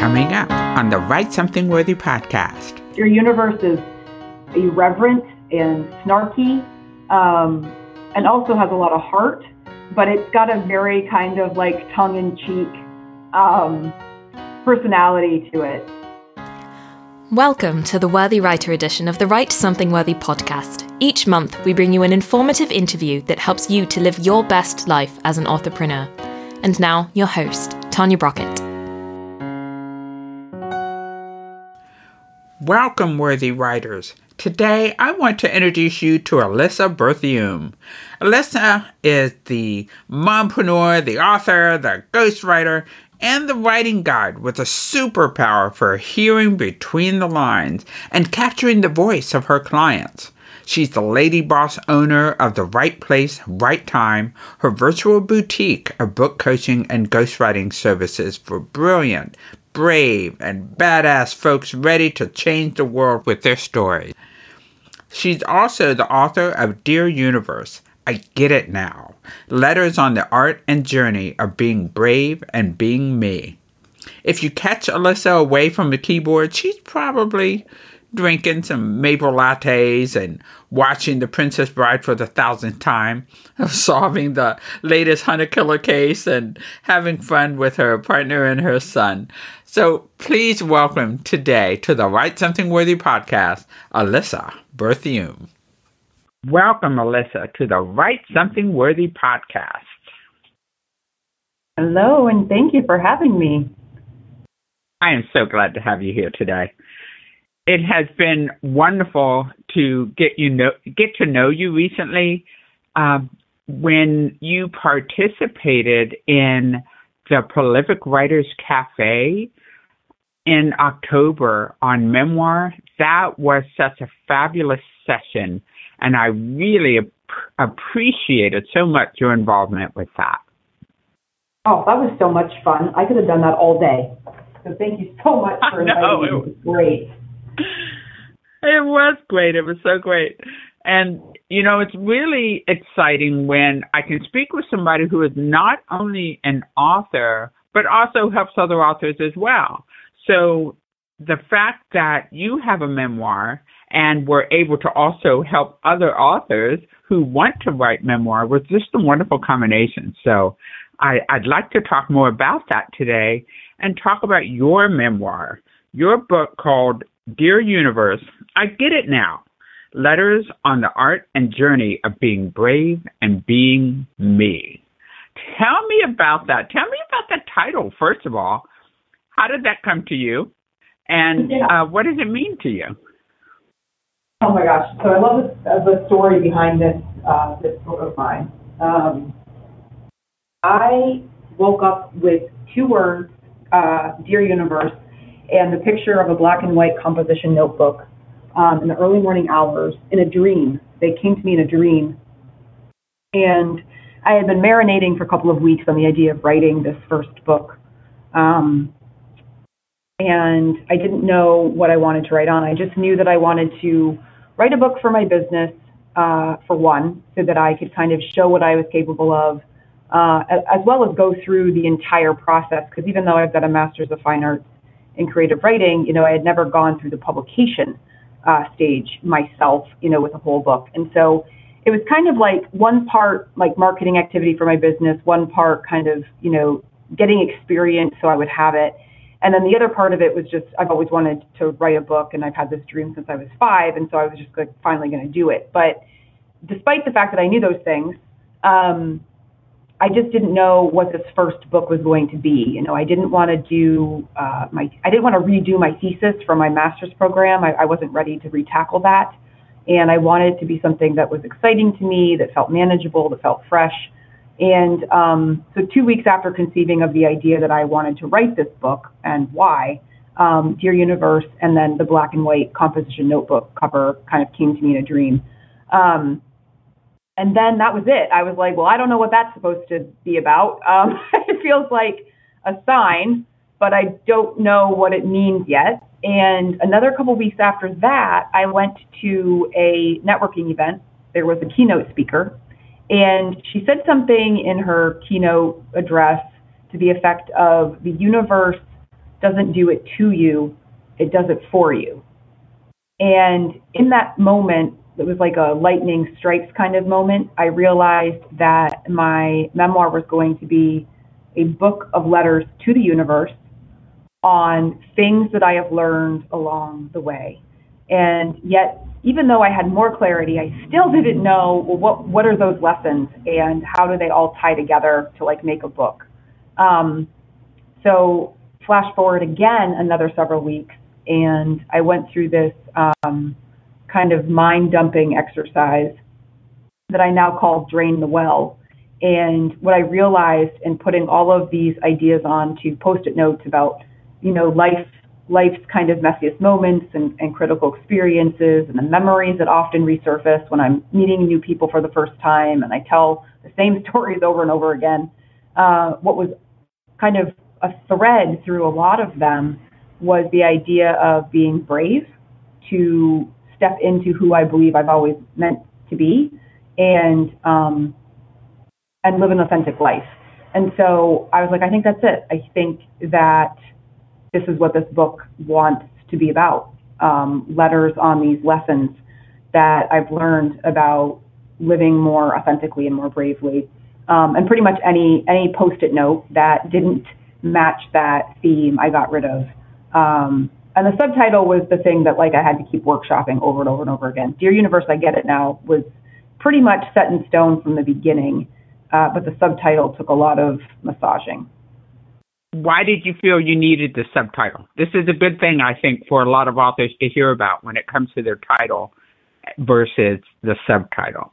Coming up on the Write Something Worthy podcast. Your Universe is irreverent and snarky, um, and also has a lot of heart, but it's got a very kind of like tongue in cheek um, personality to it. Welcome to the Worthy Writer edition of the Write Something Worthy podcast. Each month, we bring you an informative interview that helps you to live your best life as an entrepreneur. And now, your host, Tanya Brockett. Welcome, worthy writers. Today, I want to introduce you to Alyssa Berthiaume. Alyssa is the mompreneur, the author, the ghostwriter, and the writing guide with a superpower for hearing between the lines and capturing the voice of her clients. She's the lady boss owner of the Right Place, Right Time, her virtual boutique of book coaching and ghostwriting services for brilliant, brave, and badass folks ready to change the world with their stories. She's also the author of Dear Universe, I Get It Now Letters on the Art and Journey of Being Brave and Being Me. If you catch Alyssa away from the keyboard, she's probably drinking some maple lattes and watching The Princess Bride for the thousandth time, solving the latest Hunt A Killer case, and having fun with her partner and her son. So please welcome today to the Write Something Worthy podcast, Alyssa Berthiaume. Welcome, Alyssa, to the Write Something Worthy podcast. Hello, and thank you for having me. I am so glad to have you here today it has been wonderful to get you know get to know you recently. Um, when you participated in the Prolific Writers Cafe in October on memoir, that was such a fabulous session, and I really ap- appreciated so much your involvement with that. Oh, that was so much fun! I could have done that all day. So thank you so much for inviting me. It was great. It was great. It was so great. And, you know, it's really exciting when I can speak with somebody who is not only an author, but also helps other authors as well. So the fact that you have a memoir and were able to also help other authors who want to write memoir was just a wonderful combination. So I, I'd like to talk more about that today and talk about your memoir, your book called Dear Universe, I get it now. Letters on the art and journey of being brave and being me. Tell me about that. Tell me about the title, first of all. How did that come to you? And uh, what does it mean to you? Oh my gosh. So I love the, uh, the story behind this, uh, this book of mine. Um, I woke up with two words, uh, Dear Universe, and the picture of a black and white composition notebook um, in the early morning hours in a dream. They came to me in a dream. And I had been marinating for a couple of weeks on the idea of writing this first book. Um, and I didn't know what I wanted to write on. I just knew that I wanted to write a book for my business, uh, for one, so that I could kind of show what I was capable of, uh, as well as go through the entire process. Because even though I've got a master's of fine arts in creative writing, you know, I had never gone through the publication uh, stage myself, you know, with a whole book. And so it was kind of like one part like marketing activity for my business, one part kind of, you know, getting experience so I would have it. And then the other part of it was just I've always wanted to write a book and I've had this dream since I was five. And so I was just like finally going to do it. But despite the fact that I knew those things, um, I just didn't know what this first book was going to be. You know, I didn't want to do uh, my, I didn't want to redo my thesis for my master's program. I, I wasn't ready to retackle that, and I wanted it to be something that was exciting to me, that felt manageable, that felt fresh. And um, so, two weeks after conceiving of the idea that I wanted to write this book and why, um, Dear Universe, and then the black and white composition notebook cover kind of came to me in a dream. Um, and then that was it. I was like, well, I don't know what that's supposed to be about. Um, it feels like a sign, but I don't know what it means yet. And another couple weeks after that, I went to a networking event. There was a keynote speaker, and she said something in her keynote address to the effect of the universe doesn't do it to you, it does it for you. And in that moment, it was like a lightning strikes kind of moment. I realized that my memoir was going to be a book of letters to the universe on things that I have learned along the way. And yet, even though I had more clarity, I still didn't know well, what what are those lessons and how do they all tie together to like make a book. Um, so flash forward again another several weeks, and I went through this um, kind of mind dumping exercise that I now call Drain the Well. And what I realized in putting all of these ideas onto post it notes about, you know, life, life's kind of messiest moments and, and critical experiences and the memories that often resurface when I'm meeting new people for the first time and I tell the same stories over and over again. Uh, what was kind of a thread through a lot of them was the idea of being brave to step into who I believe I've always meant to be and um, and live an authentic life. And so I was like, I think that's it. I think that this is what this book wants to be about. Um, letters on these lessons that I've learned about living more authentically and more bravely. Um, and pretty much any any post-it note that didn't match that theme, I got rid of. Um, and the subtitle was the thing that like I had to keep workshopping over and over and over again. Dear Universe, I Get It Now was pretty much set in stone from the beginning, uh, but the subtitle took a lot of massaging. Why did you feel you needed the subtitle? This is a good thing, I think, for a lot of authors to hear about when it comes to their title versus the subtitle.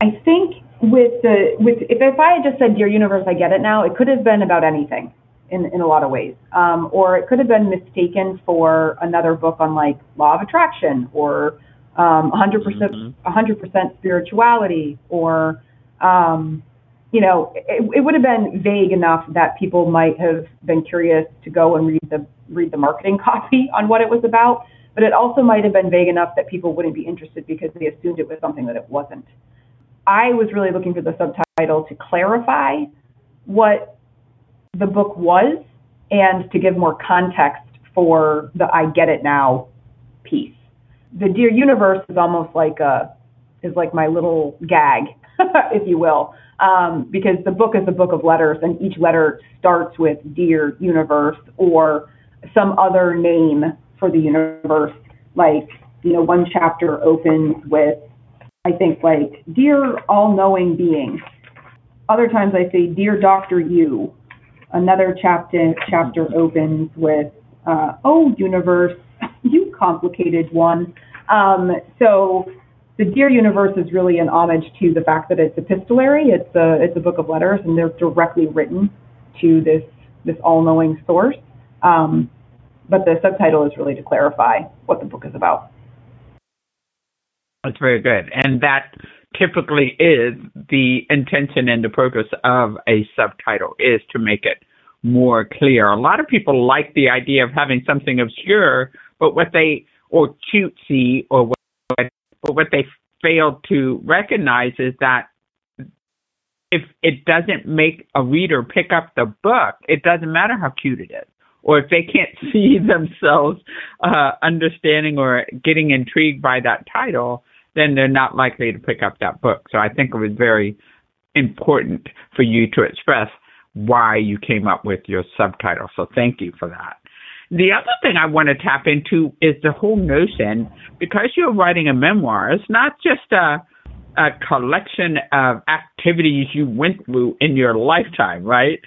I think with the with if, if I had just said Dear Universe, I Get It Now, it could have been about anything in, in a lot of ways. Um, or it could have been mistaken for another book on like law of attraction or um, 100% 100% spirituality or um, you know it, it would have been vague enough that people might have been curious to go and read the read the marketing copy on what it was about. But it also might have been vague enough that people wouldn't be interested because they assumed it was something that it wasn't. I was really looking for the subtitle to clarify what the book was and to give more context for the I get it now piece. The Dear Universe is almost like a is like my little gag, if you will, um, because the book is a book of letters, and each letter starts with Dear Universe or some other name for the universe. Like you know, one chapter opens with I think like Dear All Knowing Being. Other times I say Dear Doctor You another chapter chapter opens with uh, "Oh, universe, you complicated one." Um, so the Dear Universe is really an homage to the fact that it's epistolary. It's a it's a book of letters, and they're directly written to this this all-knowing source. Um, but the subtitle is really to clarify what the book is about. That's very good, and that typically is the intention and the purpose of a subtitle is to make it more clear. A lot of people like the idea of having something obscure, but what they or cutesy or what, but what they fail to recognize is that if it doesn't make a reader pick up the book, it doesn't matter how cute it is. Or if they can't see themselves uh, understanding or getting intrigued by that title, then they're not likely to pick up that book. So I think it was very important for you to express why you came up with your subtitle. So thank you for that. The other thing I want to tap into is the whole notion because you're writing a memoir, it's not just a, a collection of activities you went through in your lifetime, right?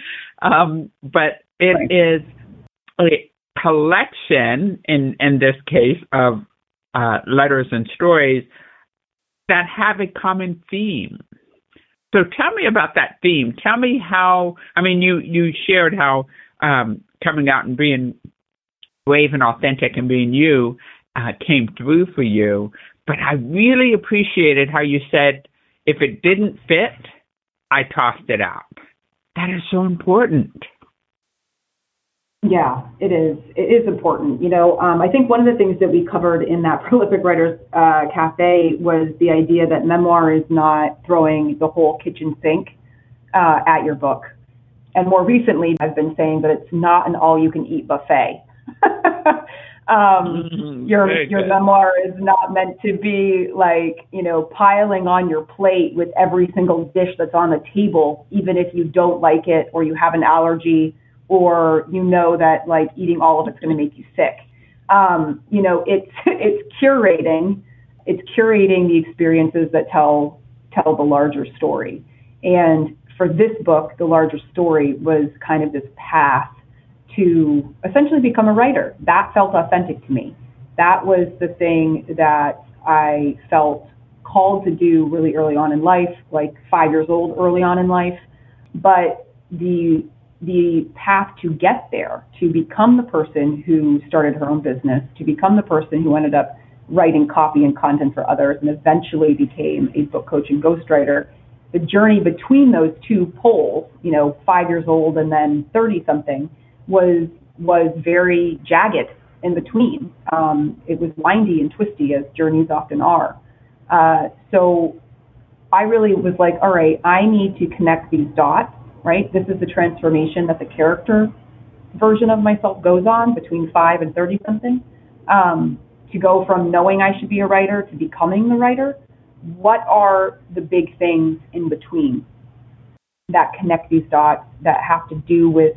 Um, but it right. is a collection, in, in this case, of uh, letters and stories that have a common theme. So tell me about that theme. Tell me how. I mean, you you shared how um, coming out and being brave and authentic and being you uh, came through for you. But I really appreciated how you said, if it didn't fit, I tossed it out. That is so important. Yeah, it is. It is important. You know, um, I think one of the things that we covered in that Prolific Writers uh, Cafe was the idea that memoir is not throwing the whole kitchen sink uh, at your book. and more recently, I've been saying that it's not an all-you-can-eat buffet. um, mm-hmm. your Very your good. memoir is not meant to be like you know piling on your plate with every single dish that's on the table, even if you don't like it or you have an allergy or you know that like eating all of it's going to make you sick. Um, you know, it's it's curating, it's curating the experiences that tell tell the larger story. And for this book, the larger story was kind of this path to essentially become a writer. That felt authentic to me. That was the thing that I felt called to do really early on in life, like five years old early on in life. But the the path to get there, to become the person who started her own business, to become the person who ended up writing copy and content for others and eventually became a book coach and ghostwriter. The journey between those two poles, you know, five years old and then 30 something, was, was very jagged in between. Um, it was windy and twisty as journeys often are. Uh, so I really was like, all right, I need to connect these dots right? This is the transformation that the character version of myself goes on between five and 30 something. Um, to go from knowing I should be a writer to becoming the writer, what are the big things in between that connect these dots that have to do with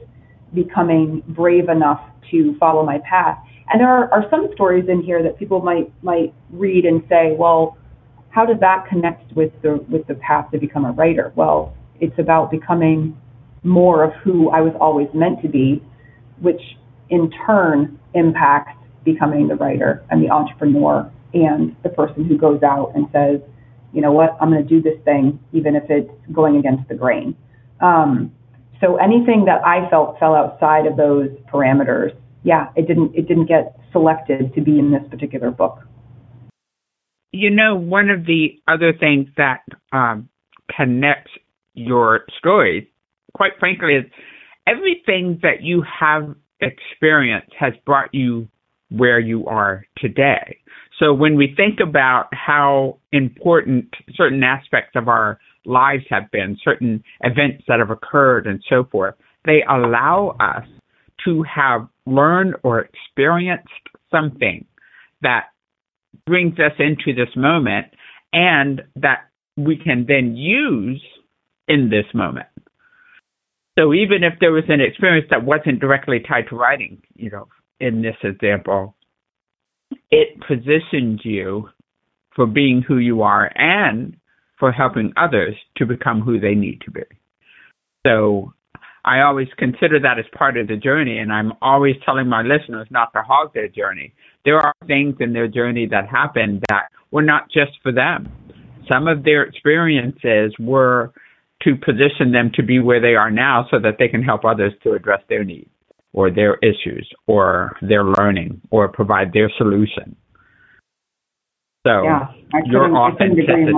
becoming brave enough to follow my path? And there are, are some stories in here that people might might read and say, well, how does that connect with the with the path to become a writer? Well, it's about becoming more of who I was always meant to be, which in turn impacts becoming the writer and the entrepreneur and the person who goes out and says, you know what, I'm going to do this thing, even if it's going against the grain. Um, so anything that I felt fell outside of those parameters, yeah, it didn't it didn't get selected to be in this particular book. You know, one of the other things that um, connects your stories, quite frankly, is everything that you have experienced has brought you where you are today. So when we think about how important certain aspects of our lives have been, certain events that have occurred and so forth, they allow us to have learned or experienced something that brings us into this moment and that we can then use in this moment. So even if there was an experience that wasn't directly tied to writing, you know, in this example, it positions you for being who you are and for helping others to become who they need to be. So I always consider that as part of the journey, and I'm always telling my listeners not to hog their journey. There are things in their journey that happen that were not just for them. Some of their experiences were to position them to be where they are now so that they can help others to address their needs or their issues or their learning or provide their solution. So yeah, your authenticity,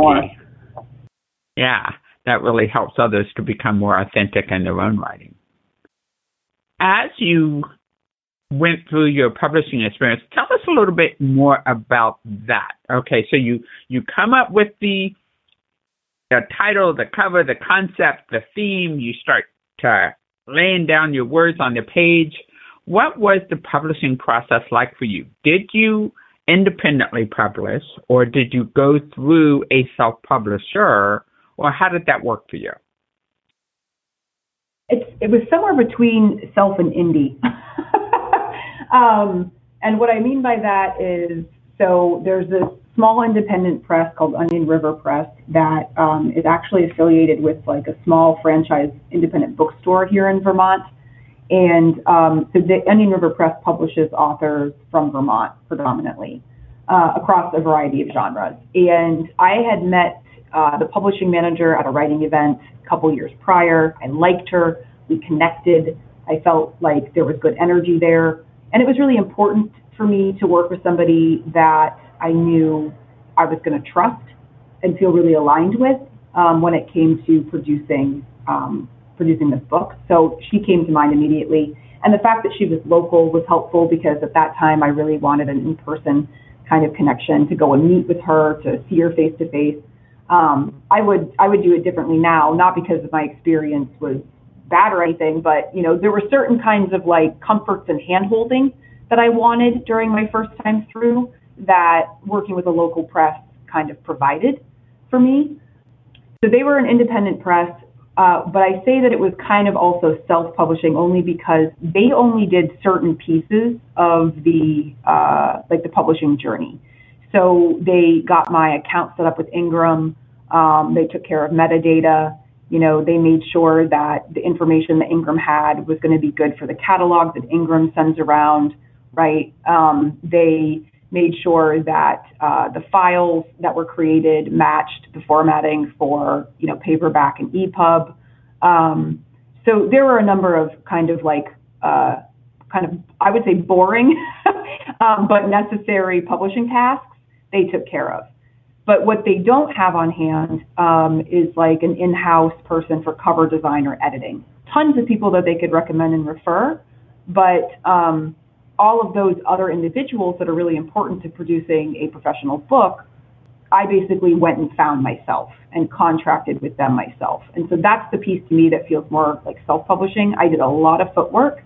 yeah, that really helps others to become more authentic in their own writing. As you went through your publishing experience, tell us a little bit more about that. Okay, so you you come up with the the title, the cover, the concept, the theme. You start to laying down your words on the page. What was the publishing process like for you? Did you independently publish, or did you go through a self publisher, or how did that work for you? It's, it was somewhere between self and indie. um, and what I mean by that is so there's this small independent press called Onion River Press that um, is actually affiliated with like a small franchise independent bookstore here in Vermont. And um, so the Onion River Press publishes authors from Vermont predominantly uh, across a variety of genres. And I had met uh, the publishing manager at a writing event a couple years prior. I liked her. We connected. I felt like there was good energy there. And it was really important for me to work with somebody that I knew I was going to trust and feel really aligned with um, when it came to producing um, producing this book. So she came to mind immediately, and the fact that she was local was helpful because at that time I really wanted an in-person kind of connection to go and meet with her, to see her face to face. Um, I would I would do it differently now, not because my experience was bad or anything, but you know, there were certain kinds of like comforts and handholding that I wanted during my first time through that working with a local press kind of provided for me. So they were an independent press, uh, but I say that it was kind of also self-publishing only because they only did certain pieces of the uh, like the publishing journey. So they got my account set up with Ingram. Um, they took care of metadata. You know, they made sure that the information that Ingram had was going to be good for the catalog that Ingram sends around, right? Um, they made sure that uh, the files that were created matched the formatting for you know paperback and EPUB. Um, so there were a number of kind of like uh, kind of I would say boring um, but necessary publishing tasks they took care of. But what they don't have on hand um, is like an in-house person for cover design or editing. Tons of people that they could recommend and refer, but um, all of those other individuals that are really important to producing a professional book, I basically went and found myself and contracted with them myself. And so that's the piece to me that feels more like self-publishing. I did a lot of footwork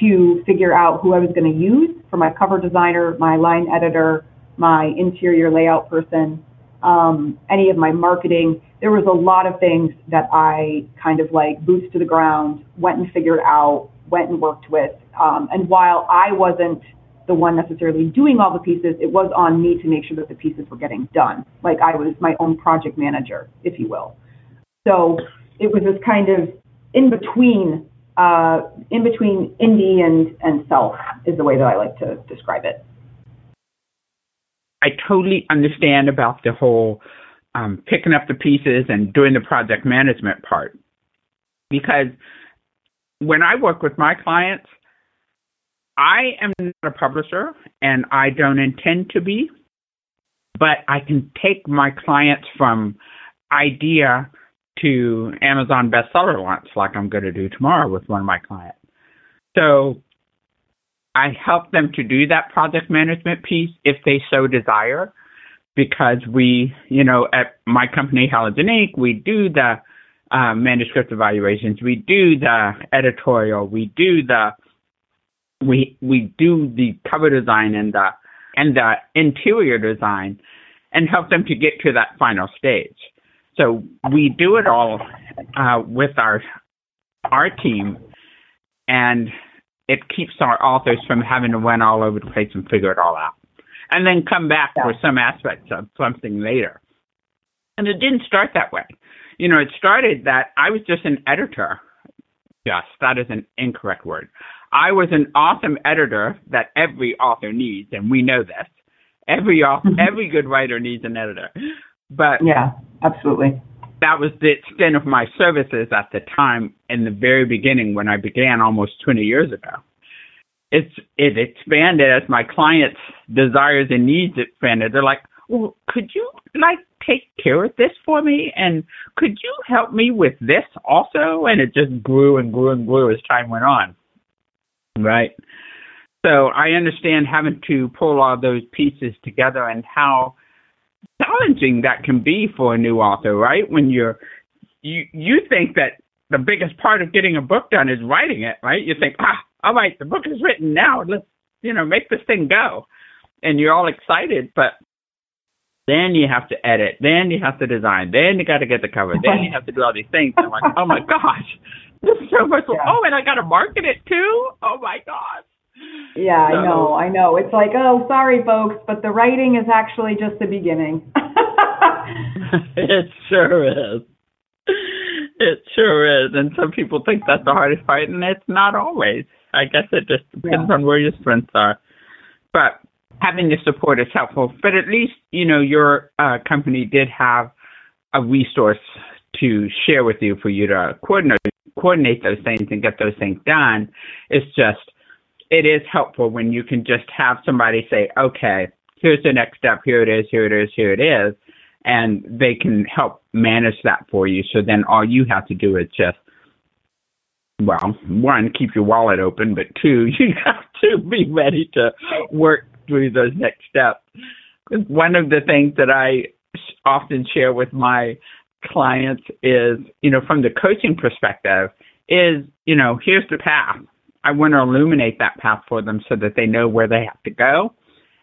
to figure out who I was going to use for my cover designer, my line editor, my interior layout person, um, any of my marketing. There was a lot of things that I kind of like boots to the ground, went and figured out, went and worked with. Um, and while I wasn't the one necessarily doing all the pieces, it was on me to make sure that the pieces were getting done. Like I was my own project manager, if you will. So it was this kind of in between, uh, in between indie and, and self is the way that I like to describe it. I totally understand about the whole um, picking up the pieces and doing the project management part because when I work with my clients, I am not a publisher and I don't intend to be, but I can take my clients from idea to Amazon bestseller launch like I'm going to do tomorrow with one of my clients. So I help them to do that project management piece if they so desire, because we, you know, at my company, Halogen Inc., we do the uh, manuscript evaluations, we do the editorial, we do the we we do the cover design and the and the interior design, and help them to get to that final stage. So we do it all uh, with our our team, and it keeps our authors from having to run all over the place and figure it all out, and then come back yeah. for some aspects of something later. And it didn't start that way. You know, it started that I was just an editor. Yes, that is an incorrect word. I was an awesome editor that every author needs, and we know this. Every author, mm-hmm. every good writer needs an editor. But yeah, absolutely that was the extent of my services at the time in the very beginning when I began almost 20 years ago. It's it expanded as my clients' desires and needs expanded. They're like, well, could you like take care of this for me? And could you help me with this also? And it just grew and grew and grew as time went on. Right. So I understand having to pull all those pieces together and how challenging that can be for a new author, right? When you're you you think that the biggest part of getting a book done is writing it, right? You think, ah, all right, the book is written now. Let's you know make this thing go, and you're all excited, but then you have to edit, then you have to design, then you got to get the cover, then you have to do all these things. And I'm like, oh my gosh, this is so much. Yeah. Oh, and I got to market it too. Oh my gosh. Yeah, I know, I know. It's like, oh, sorry, folks, but the writing is actually just the beginning. it sure is. It sure is. And some people think that's the hardest part, and it's not always. I guess it just depends yeah. on where your strengths are. But having the support is helpful. But at least, you know, your uh, company did have a resource to share with you for you to coordinate coordinate those things and get those things done. It's just it is helpful when you can just have somebody say, okay, here's the next step, here it is, here it is, here it is, and they can help manage that for you. So then all you have to do is just, well, one, keep your wallet open, but two, you have to be ready to work through those next steps. One of the things that I often share with my clients is, you know, from the coaching perspective, is, you know, here's the path. I want to illuminate that path for them so that they know where they have to go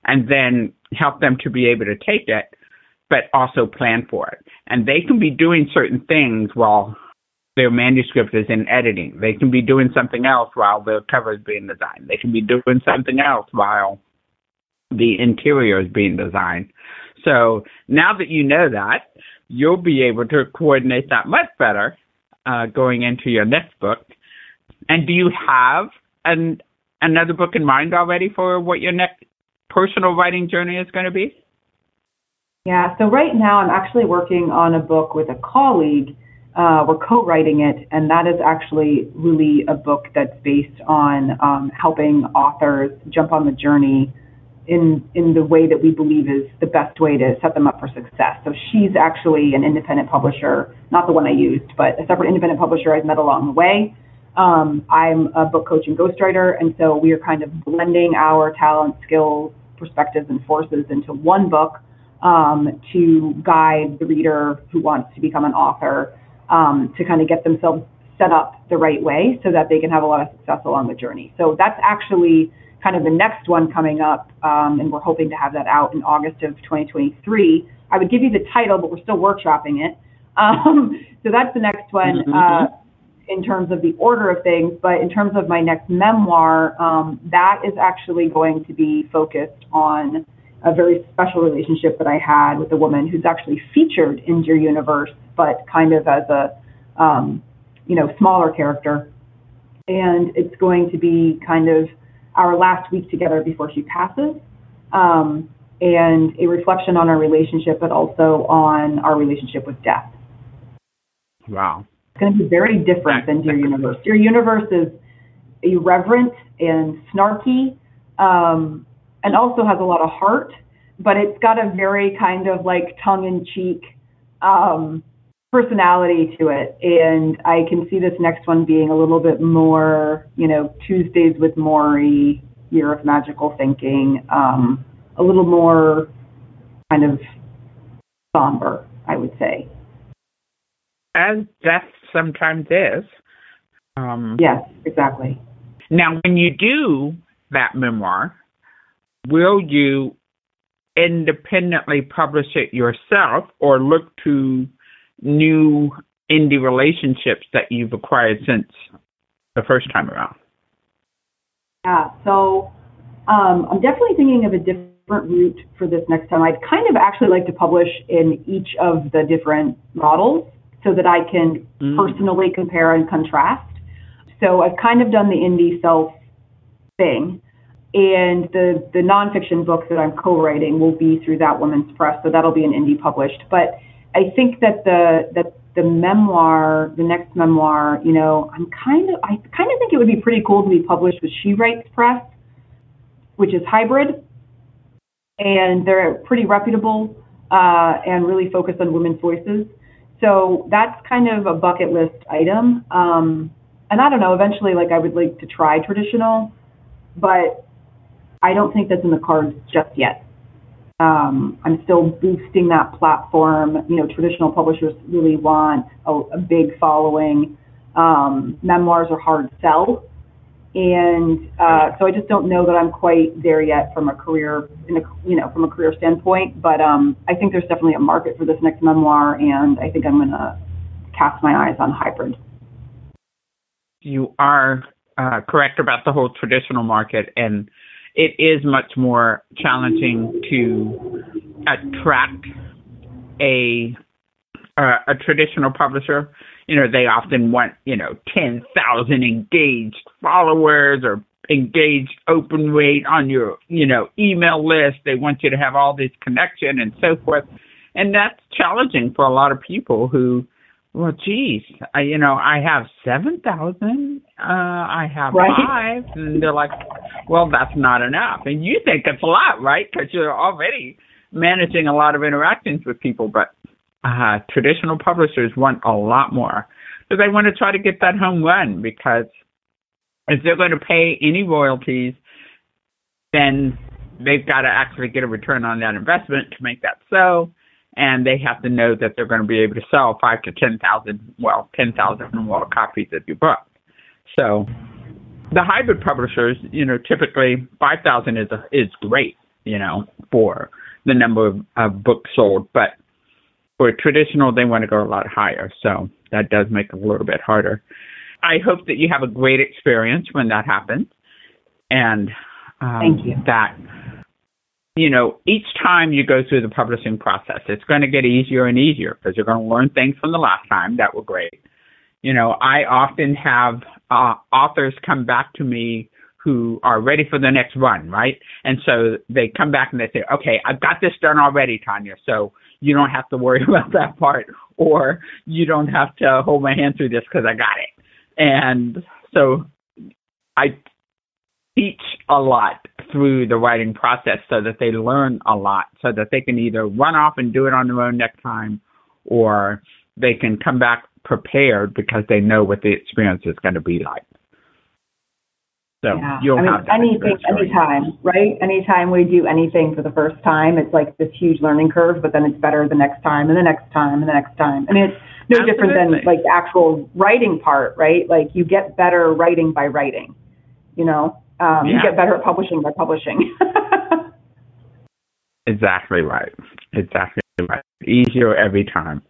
and then help them to be able to take it, but also plan for it. And they can be doing certain things while their manuscript is in editing. They can be doing something else while their cover is being designed. They can be doing something else while the interior is being designed. So now that you know that, you'll be able to coordinate that much better uh, going into your next book. And do you have an another book in mind already for what your next personal writing journey is going to be? Yeah, so right now I'm actually working on a book with a colleague. Uh, we're co-writing it, and that is actually really a book that's based on um, helping authors jump on the journey in in the way that we believe is the best way to set them up for success. So she's actually an independent publisher, not the one I used, but a separate independent publisher I've met along the way. Um, I'm a book coach and ghostwriter, and so we are kind of blending our talent, skills, perspectives, and forces into one book um, to guide the reader who wants to become an author um, to kind of get themselves set up the right way so that they can have a lot of success along the journey. So that's actually kind of the next one coming up, um, and we're hoping to have that out in August of 2023. I would give you the title, but we're still workshopping it. Um, so that's the next one mm-hmm. uh, in terms of the order of things. But in terms of my next memoir, um, that is actually going to be focused on a very special relationship that I had with a woman who's actually featured in Dear Universe, but kind of as a um, you know smaller character. And it's going to be kind of our last week together before she passes, um, and a reflection on our relationship, but also on our relationship with death. Wow. It's going to be very different than Dear Universe. Dear Universe is irreverent and snarky, um, and also has a lot of heart, but it's got a very kind of like tongue in cheek um, personality to it. And I can see this next one being a little bit more, you know, Tuesdays with Morrie, Year of Magical Thinking, um, a little more kind of somber, I would say. As death sometimes is. Um, yes, exactly. Now, when you do that memoir, will you independently publish it yourself or look to new indie relationships that you've acquired since the first time around? Yeah, so um, I'm definitely thinking of a different route for this next time. I'd kind of actually like to publish in each of the different models so that I can mm. personally compare and contrast. So I've kind of done the indie self thing. And the, the nonfiction book that I'm co-writing will be through that woman's press, so that'll be an indie published. But I think that the that the memoir, the next memoir, you know, I'm kind of I kind of think it would be pretty cool to be published with She Writes Press, which is hybrid, and they're pretty reputable uh, and really focused on women's voices. So that's kind of a bucket list item. Um, and I don't know, eventually, like I would like to try traditional, but I don't think that's in the cards just yet. Um, I'm still boosting that platform. You know, traditional publishers really want a, a big following. Um, memoirs are hard sell, and uh, so I just don't know that I'm quite there yet from a career, in a, you know, from a career standpoint. But um, I think there's definitely a market for this next memoir, and I think I'm going to cast my eyes on hybrid. You are uh, correct about the whole traditional market, and it is much more challenging to attract a uh, a traditional publisher. You know, they often want you know ten thousand engaged followers or engaged open rate on your you know email list. They want you to have all this connection and so forth, and that's challenging for a lot of people who well, geez, I, you know, I have seven thousand. Uh, I have right. five, and they're like, "Well, that's not enough." And you think it's a lot, right? Because you're already managing a lot of interactions with people. But uh, traditional publishers want a lot more because they want to try to get that home run. Because if they're going to pay any royalties, then they've got to actually get a return on that investment to make that so and they have to know that they're going to be able to sell five to ten thousand, well, ten thousand more copies of your book. So the hybrid publishers, you know, typically 5,000 is, a, is great, you know, for the number of, of books sold. But for traditional, they want to go a lot higher. So that does make it a little bit harder. I hope that you have a great experience when that happens. And um, Thank you. that you know, each time you go through the publishing process, it's going to get easier and easier because you're going to learn things from the last time that were great. You know, I often have uh, authors come back to me who are ready for the next run, right? And so they come back and they say, okay, I've got this done already, Tanya. So you don't have to worry about that part or you don't have to hold my hand through this because I got it. And so I teach a lot through the writing process so that they learn a lot so that they can either run off and do it on their own next time or they can come back prepared because they know what the experience is going to be like. So yeah. you'll I mean, have anything, anytime, right? Anytime we do anything for the first time, it's like this huge learning curve, but then it's better the next time and the next time and the next time. I mean, it's no different than like the actual writing part, right? Like you get better writing by writing, you know? Um, You Yeah. get better at publishing by publishing. Exactly right. Exactly right. Easier every time.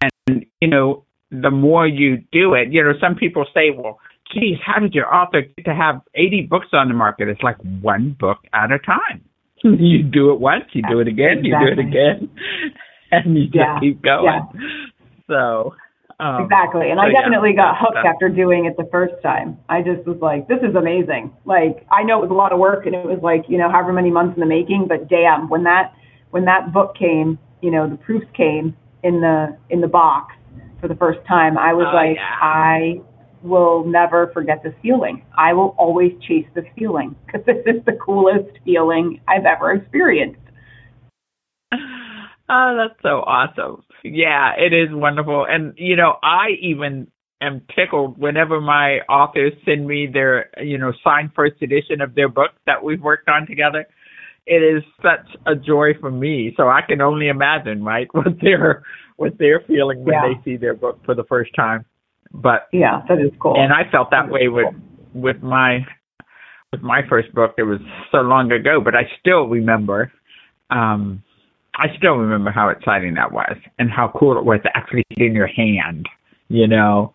And, you know, the more you do it, you know, some people say, well, geez, how did your author get to have 80 books on the market? It's like one book at a time. you do it once, you do it again, you do it again, and you just Yeah. keep going. Yeah. So, um, Exactly. And I yeah, definitely got hooked after doing it the first time. I just was like, this is amazing. Like, I know it was a lot of work and it was like, you know, however many months in the making, but damn, when that, when that book came, you know, the proofs came in the, in the box for the first time, I was Oh, like, yeah. I will never forget this feeling. I will always chase this feeling because this is the coolest feeling I've ever experienced. Oh, that's so awesome. Yeah, it is wonderful. And, you know, I even am tickled whenever my authors send me their, you know, signed first edition of their book that we've worked on together. It is such a joy for me. So I can only imagine, right, what they're what they're feeling when Yeah. they see their book for the first time. But Yeah, that is cool. and I felt that way with with my with my first book. It was so long ago, but I still remember. Um, I still remember how exciting that was, and how cool it was to actually get in your hand, you know,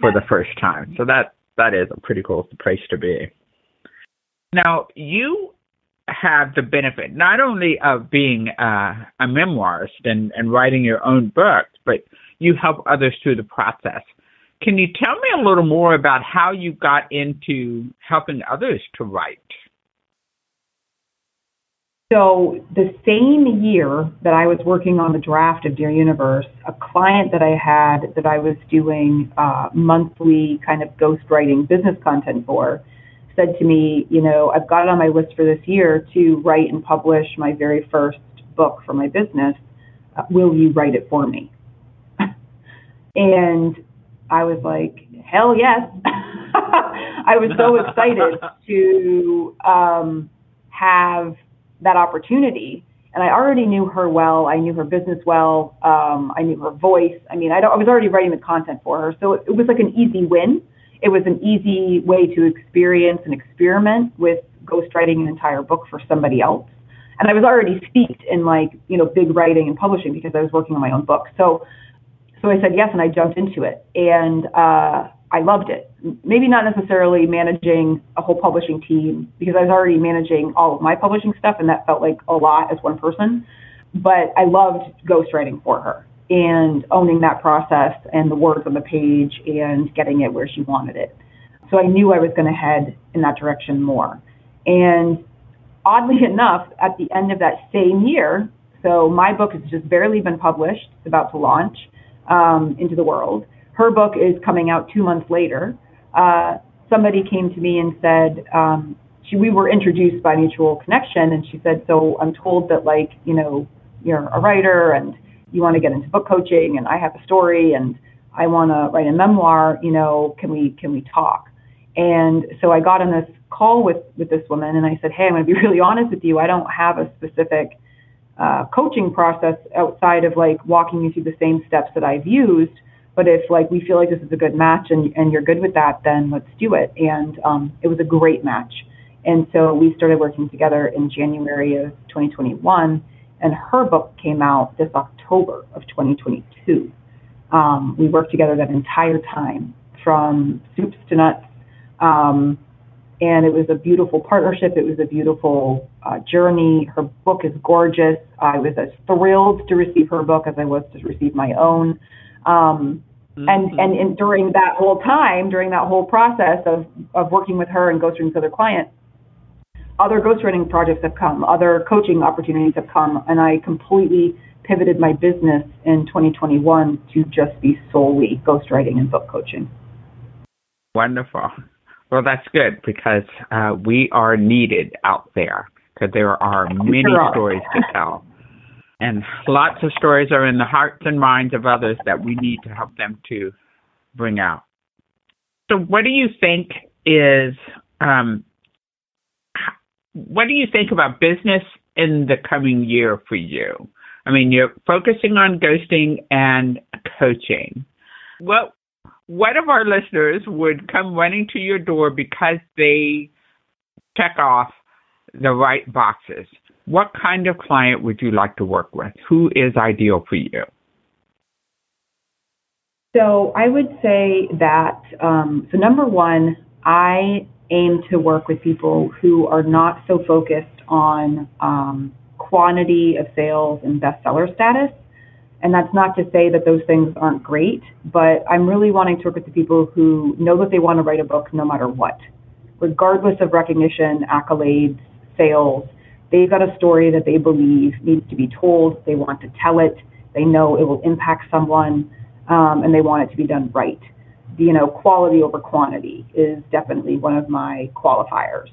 for the first time. So that that is a pretty cool place to be. Now you have the benefit not only of being uh, a memoirist and, and writing your own books, but you help others through the process. Can you tell me a little more about how you got into helping others to write? So the same year that I was working on the draft of Dear Universe, a client that I had that I was doing uh, monthly kind of ghostwriting business content for said to me, you know, I've got it on my list for this year to write and publish my very first book for my business. Uh, will you write it for me? and I was like, hell yes. I was so excited to um, have that opportunity. And I already knew her well. I knew her business well. Um, I knew her voice. I mean, I, don't, I was already writing the content for her. So it, it was like an easy win. It was an easy way to experience and experiment with ghostwriting an entire book for somebody else. And I was already steeped in like, you know, big writing and publishing because I was working on my own book. So, so I said yes and I jumped into it. And, uh, I loved it. Maybe not necessarily managing a whole publishing team because I was already managing all of my publishing stuff and that felt like a lot as one person. But I loved ghostwriting for her and owning that process and the words on the page and getting it where she wanted it. So I knew I was going to head in that direction more. And oddly enough, at the end of that same year, so my book has just barely been published, it's about to launch um, into the world her book is coming out two months later. Uh, somebody came to me and said, um, she, we were introduced by mutual connection, and she said, so I'm told that like, you know, you're a writer and you want to get into book coaching, and I have a story, and I want to write a memoir. You know, can we can we talk? And so I got on this call with with this woman, and I said, hey, I'm going to be really honest with you. I don't have a specific uh, coaching process outside of like walking you through the same steps that I've used But if like we feel like this is a good match and and you're good with that, then let's do it. And um, it was a great match. And so we started working together in January of 2021, and her book came out this October of 2022. Um, we worked together that entire time, from soups to nuts. Um, and it was a beautiful partnership. It was a beautiful uh, journey. Her book is gorgeous. I was as thrilled to receive her book as I was to receive my own. Um, mm-hmm. and, and and during that whole time, during that whole process of of working with her and ghostwriting with other clients, other ghostwriting projects have come, other coaching opportunities have come, and I completely pivoted my business in 2021 to just be solely ghostwriting and book coaching. Wonderful. Well, that's good because uh, we are needed out there because there are many stories to tell. And lots of stories are in the hearts and minds of others that we need to help them to bring out. So, what do you think is, um, what do you think about business in the coming year for you? I mean, you're focusing on ghosting and coaching. What what of our listeners would come running to your door because they check off the right boxes? What kind of client would you like to work with? Who is ideal for you? So I would say that, um, so number one, I aim to work with people who are not so focused on um, quantity of sales and bestseller status. And that's not to say that those things aren't great, but I'm really wanting to work with the people who know that they want to write a book no matter what, regardless of recognition, accolades, sales. They've got a story that they believe needs to be told. They want to tell it. They know it will impact someone, um, and they want it to be done right. You know, quality over quantity is definitely one of my qualifiers.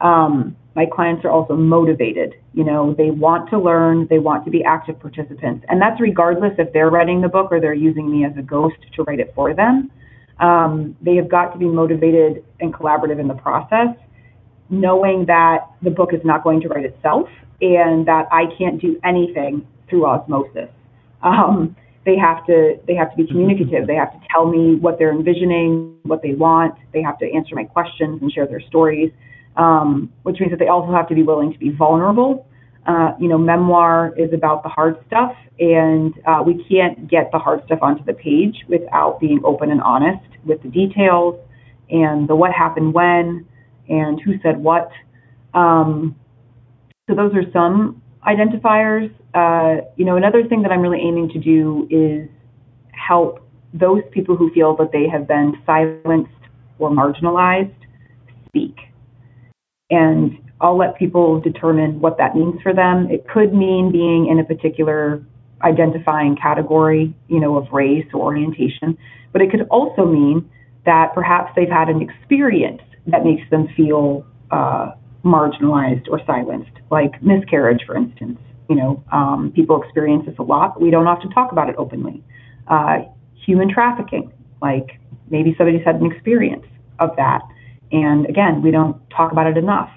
Um, my clients are also motivated. You know, they want to learn, they want to be active participants. And that's regardless if they're writing the book or they're using me as a ghost to write it for them. Um, they have got to be motivated and collaborative in the process, knowing that the book is not going to write itself and that I can't do anything through osmosis. Um, they have to they have to be communicative. They have to tell me what they're envisioning, what they want. They have to answer my questions and share their stories um, which means that they also have to be willing to be vulnerable. Uh, you know, memoir is about the hard stuff, and uh, we can't get the hard stuff onto the page without being open and honest with the details and the what happened when and who said what. Um, so those are some identifiers. Uh, you know, another thing that I'm really aiming to do is help those people who feel that they have been silenced or marginalized speak and I'll let people determine what that means for them. It could mean being in a particular identifying category, you know, of race or orientation, but it could also mean that perhaps they've had an experience that makes them feel uh, marginalized or silenced, like miscarriage, for instance. You know, um, people experience this a lot, but we don't often talk about it openly. Uh, human trafficking, like maybe somebody's had an experience of that. And again, we don't talk about it enough.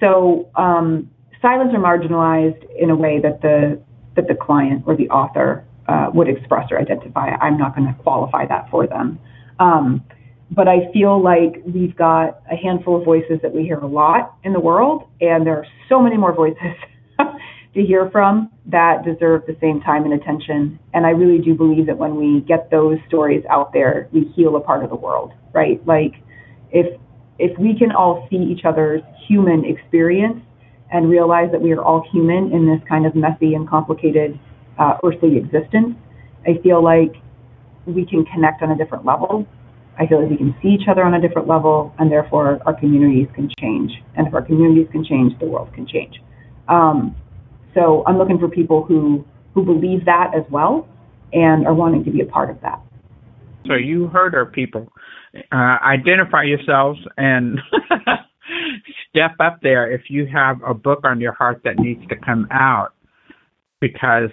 So um, silence or marginalized in a way that the that the client or the author uh, would express or identify. I'm not going to qualify that for them. Um, but I feel like we've got a handful of voices that we hear a lot in the world, and there are so many more voices to hear from that deserve the same time and attention. And I really do believe that when we get those stories out there, we heal a part of the world, right? Like if if we can all see each other's human experience and realize that we are all human in this kind of messy and complicated uh, earthly existence, I feel like we can connect on a different level. I feel like we can see each other on a different level, and therefore our communities can change. And if our communities can change, the world can change. Um, so I'm looking for people who who believe that as well and are wanting to be a part of that. So you heard our people uh, identify yourselves and step up there if you have a book on your heart that needs to come out. Because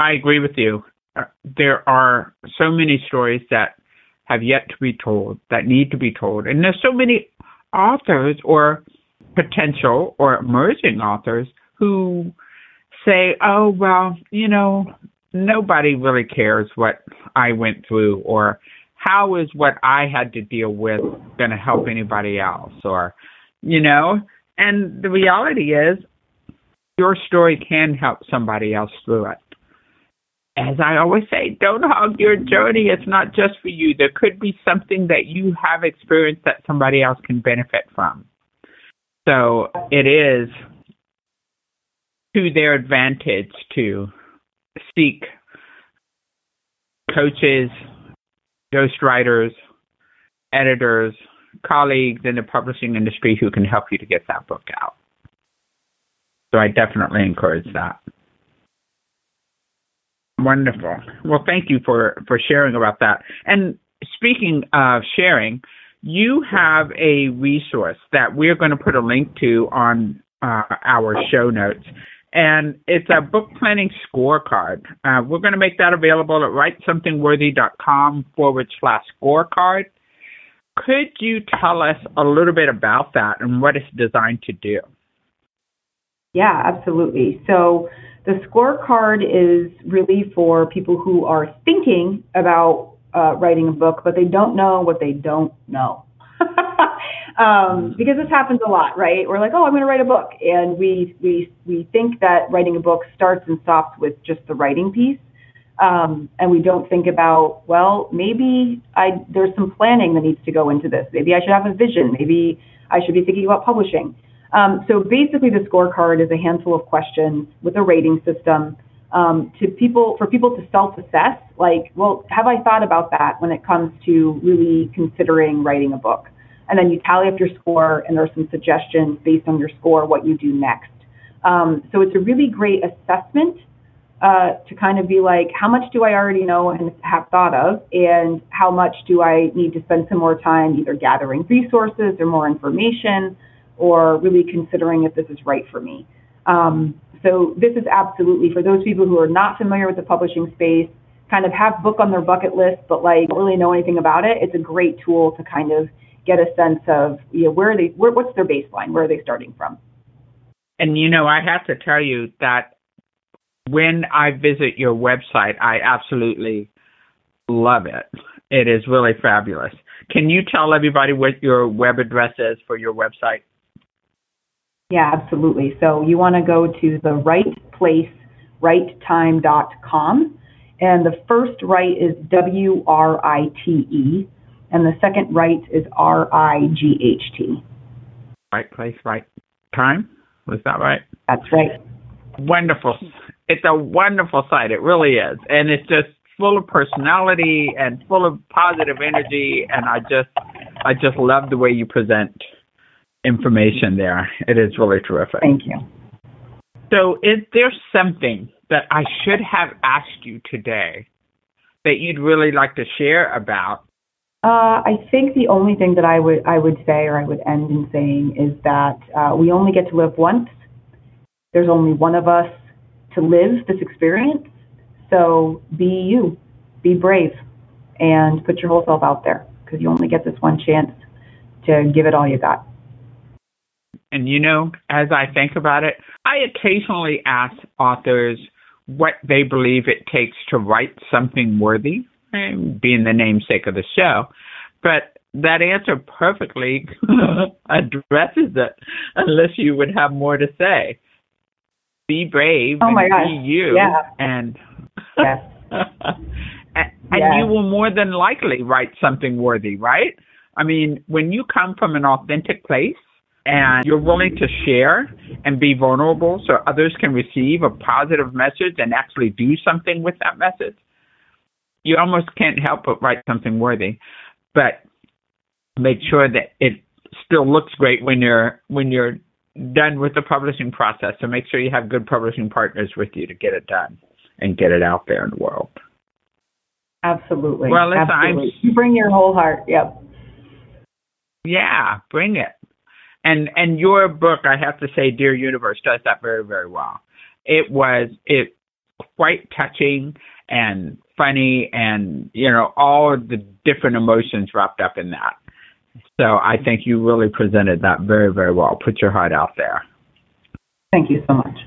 I agree with you. Uh, there are so many stories that have yet to be told, that need to be told. And there's so many authors or potential or emerging authors who say, oh, well, you know, nobody really cares what I went through or how is what I had to deal with going to help anybody else or, you know, and the reality is your story can help somebody else through it. As I always say, don't hog your journey. It's not just for you. There could be something that you have experienced that somebody else can benefit from. So it is to their advantage to seek coaches, ghostwriters, editors, colleagues in the publishing industry who can help you to get that book out. So I definitely encourage that. Wonderful. Well, thank you for, for sharing about that. And speaking of sharing, you have a resource that we're going to put a link to on uh, our show notes. And it's a book planning scorecard. Uh, we're going to make that available at writesomethingworthy.com forward slash scorecard. Could you tell us a little bit about that and what it's designed to do? Yeah, absolutely. So the scorecard is really for people who are thinking about uh, writing a book, but they don't know what they don't know. um, because this happens a lot, right? We're like, oh, I'm going to write a book, and we we we think that writing a book starts and stops with just the writing piece, um, and we don't think about, well, maybe I there's some planning that needs to go into this. Maybe I should have a vision. Maybe I should be thinking about publishing. Um, so basically, the scorecard is a handful of questions with a rating system um, to people for people to self-assess. Like, well, have I thought about that when it comes to really considering writing a book? And then you tally up your score, and there are some suggestions based on your score what you do next. Um, so it's a really great assessment uh, to kind of be like, how much do I already know and have thought of, and how much do I need to spend some more time either gathering resources or more information, or really considering if this is right for me. Um, so this is absolutely for those people who are not familiar with the publishing space, kind of have book on their bucket list, but like don't really know anything about it. It's a great tool to kind of get a sense of you know where are they, where, what's their baseline, where are they starting from. And you know, I have to tell you that when I visit your website, I absolutely love it. It is really fabulous. Can you tell everybody what your web address is for your website? Yeah, absolutely. So you want to go to the right place, writetime.com. And the first right is W R I T E, and the second right is R I G H T. Right place, right time. Was that right? That's right. Wonderful. It's a wonderful site. It really is. And it's just full of personality and full of positive energy. And I just, I just love the way you present information there. It is really terrific. Thank you. So, is there something that I should have asked you today that you'd really like to share about? Uh, I think the only thing that I would I would say, or I would end in saying, is that uh, we only get to live once. There's only one of us to live this experience. So be you, be brave, and put your whole self out there because you only get this one chance to give it all you got. And you know, as I think about it, I occasionally ask authors what they believe it takes to write something worthy, being the namesake of the show. But that answer perfectly addresses it, unless you would have more to say. Be brave oh and gosh. be you, yeah. and yes. and, and you will more than likely write something worthy, right? I mean, when you come from an authentic place and you're willing to share and be vulnerable so others can receive a positive message and actually do something with that message, you almost can't help but write something worthy. But make sure that it still looks great when you're when you're done with the publishing process. So make sure you have good publishing partners with you to get it done and get it out there in the world. Absolutely. Well, listen, Absolutely. I'm you bring your whole heart. Yep. Yeah, bring it and and your book, I have to say, Dear Universe, does that very very well. It was it quite touching and funny, and you know all of the different emotions wrapped up in that. So I think you really presented that very very well. Put your heart out there. Thank you so much.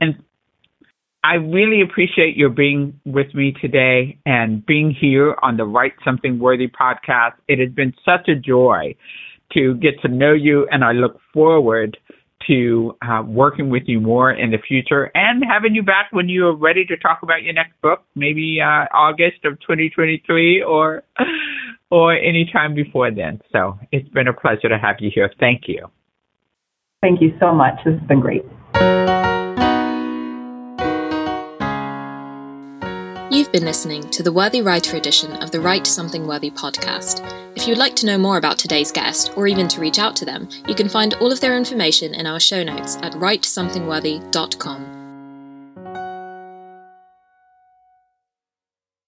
And I really appreciate your being with me today and being here on the Write Something Worthy podcast. It has been such a joy to get to know you, and I look forward to uh, working with you more in the future and having you back when you are ready to talk about your next book, maybe uh, August of 2023 or or any time before then. So it's been a pleasure to have you here. Thank you. Thank you so much. This has been great. You've been listening to the Worthy Writer edition of the Write Something Worthy podcast. If you'd like to know more about today's guest, or even to reach out to them, you can find all of their information in our show notes at writesomethingworthy.com.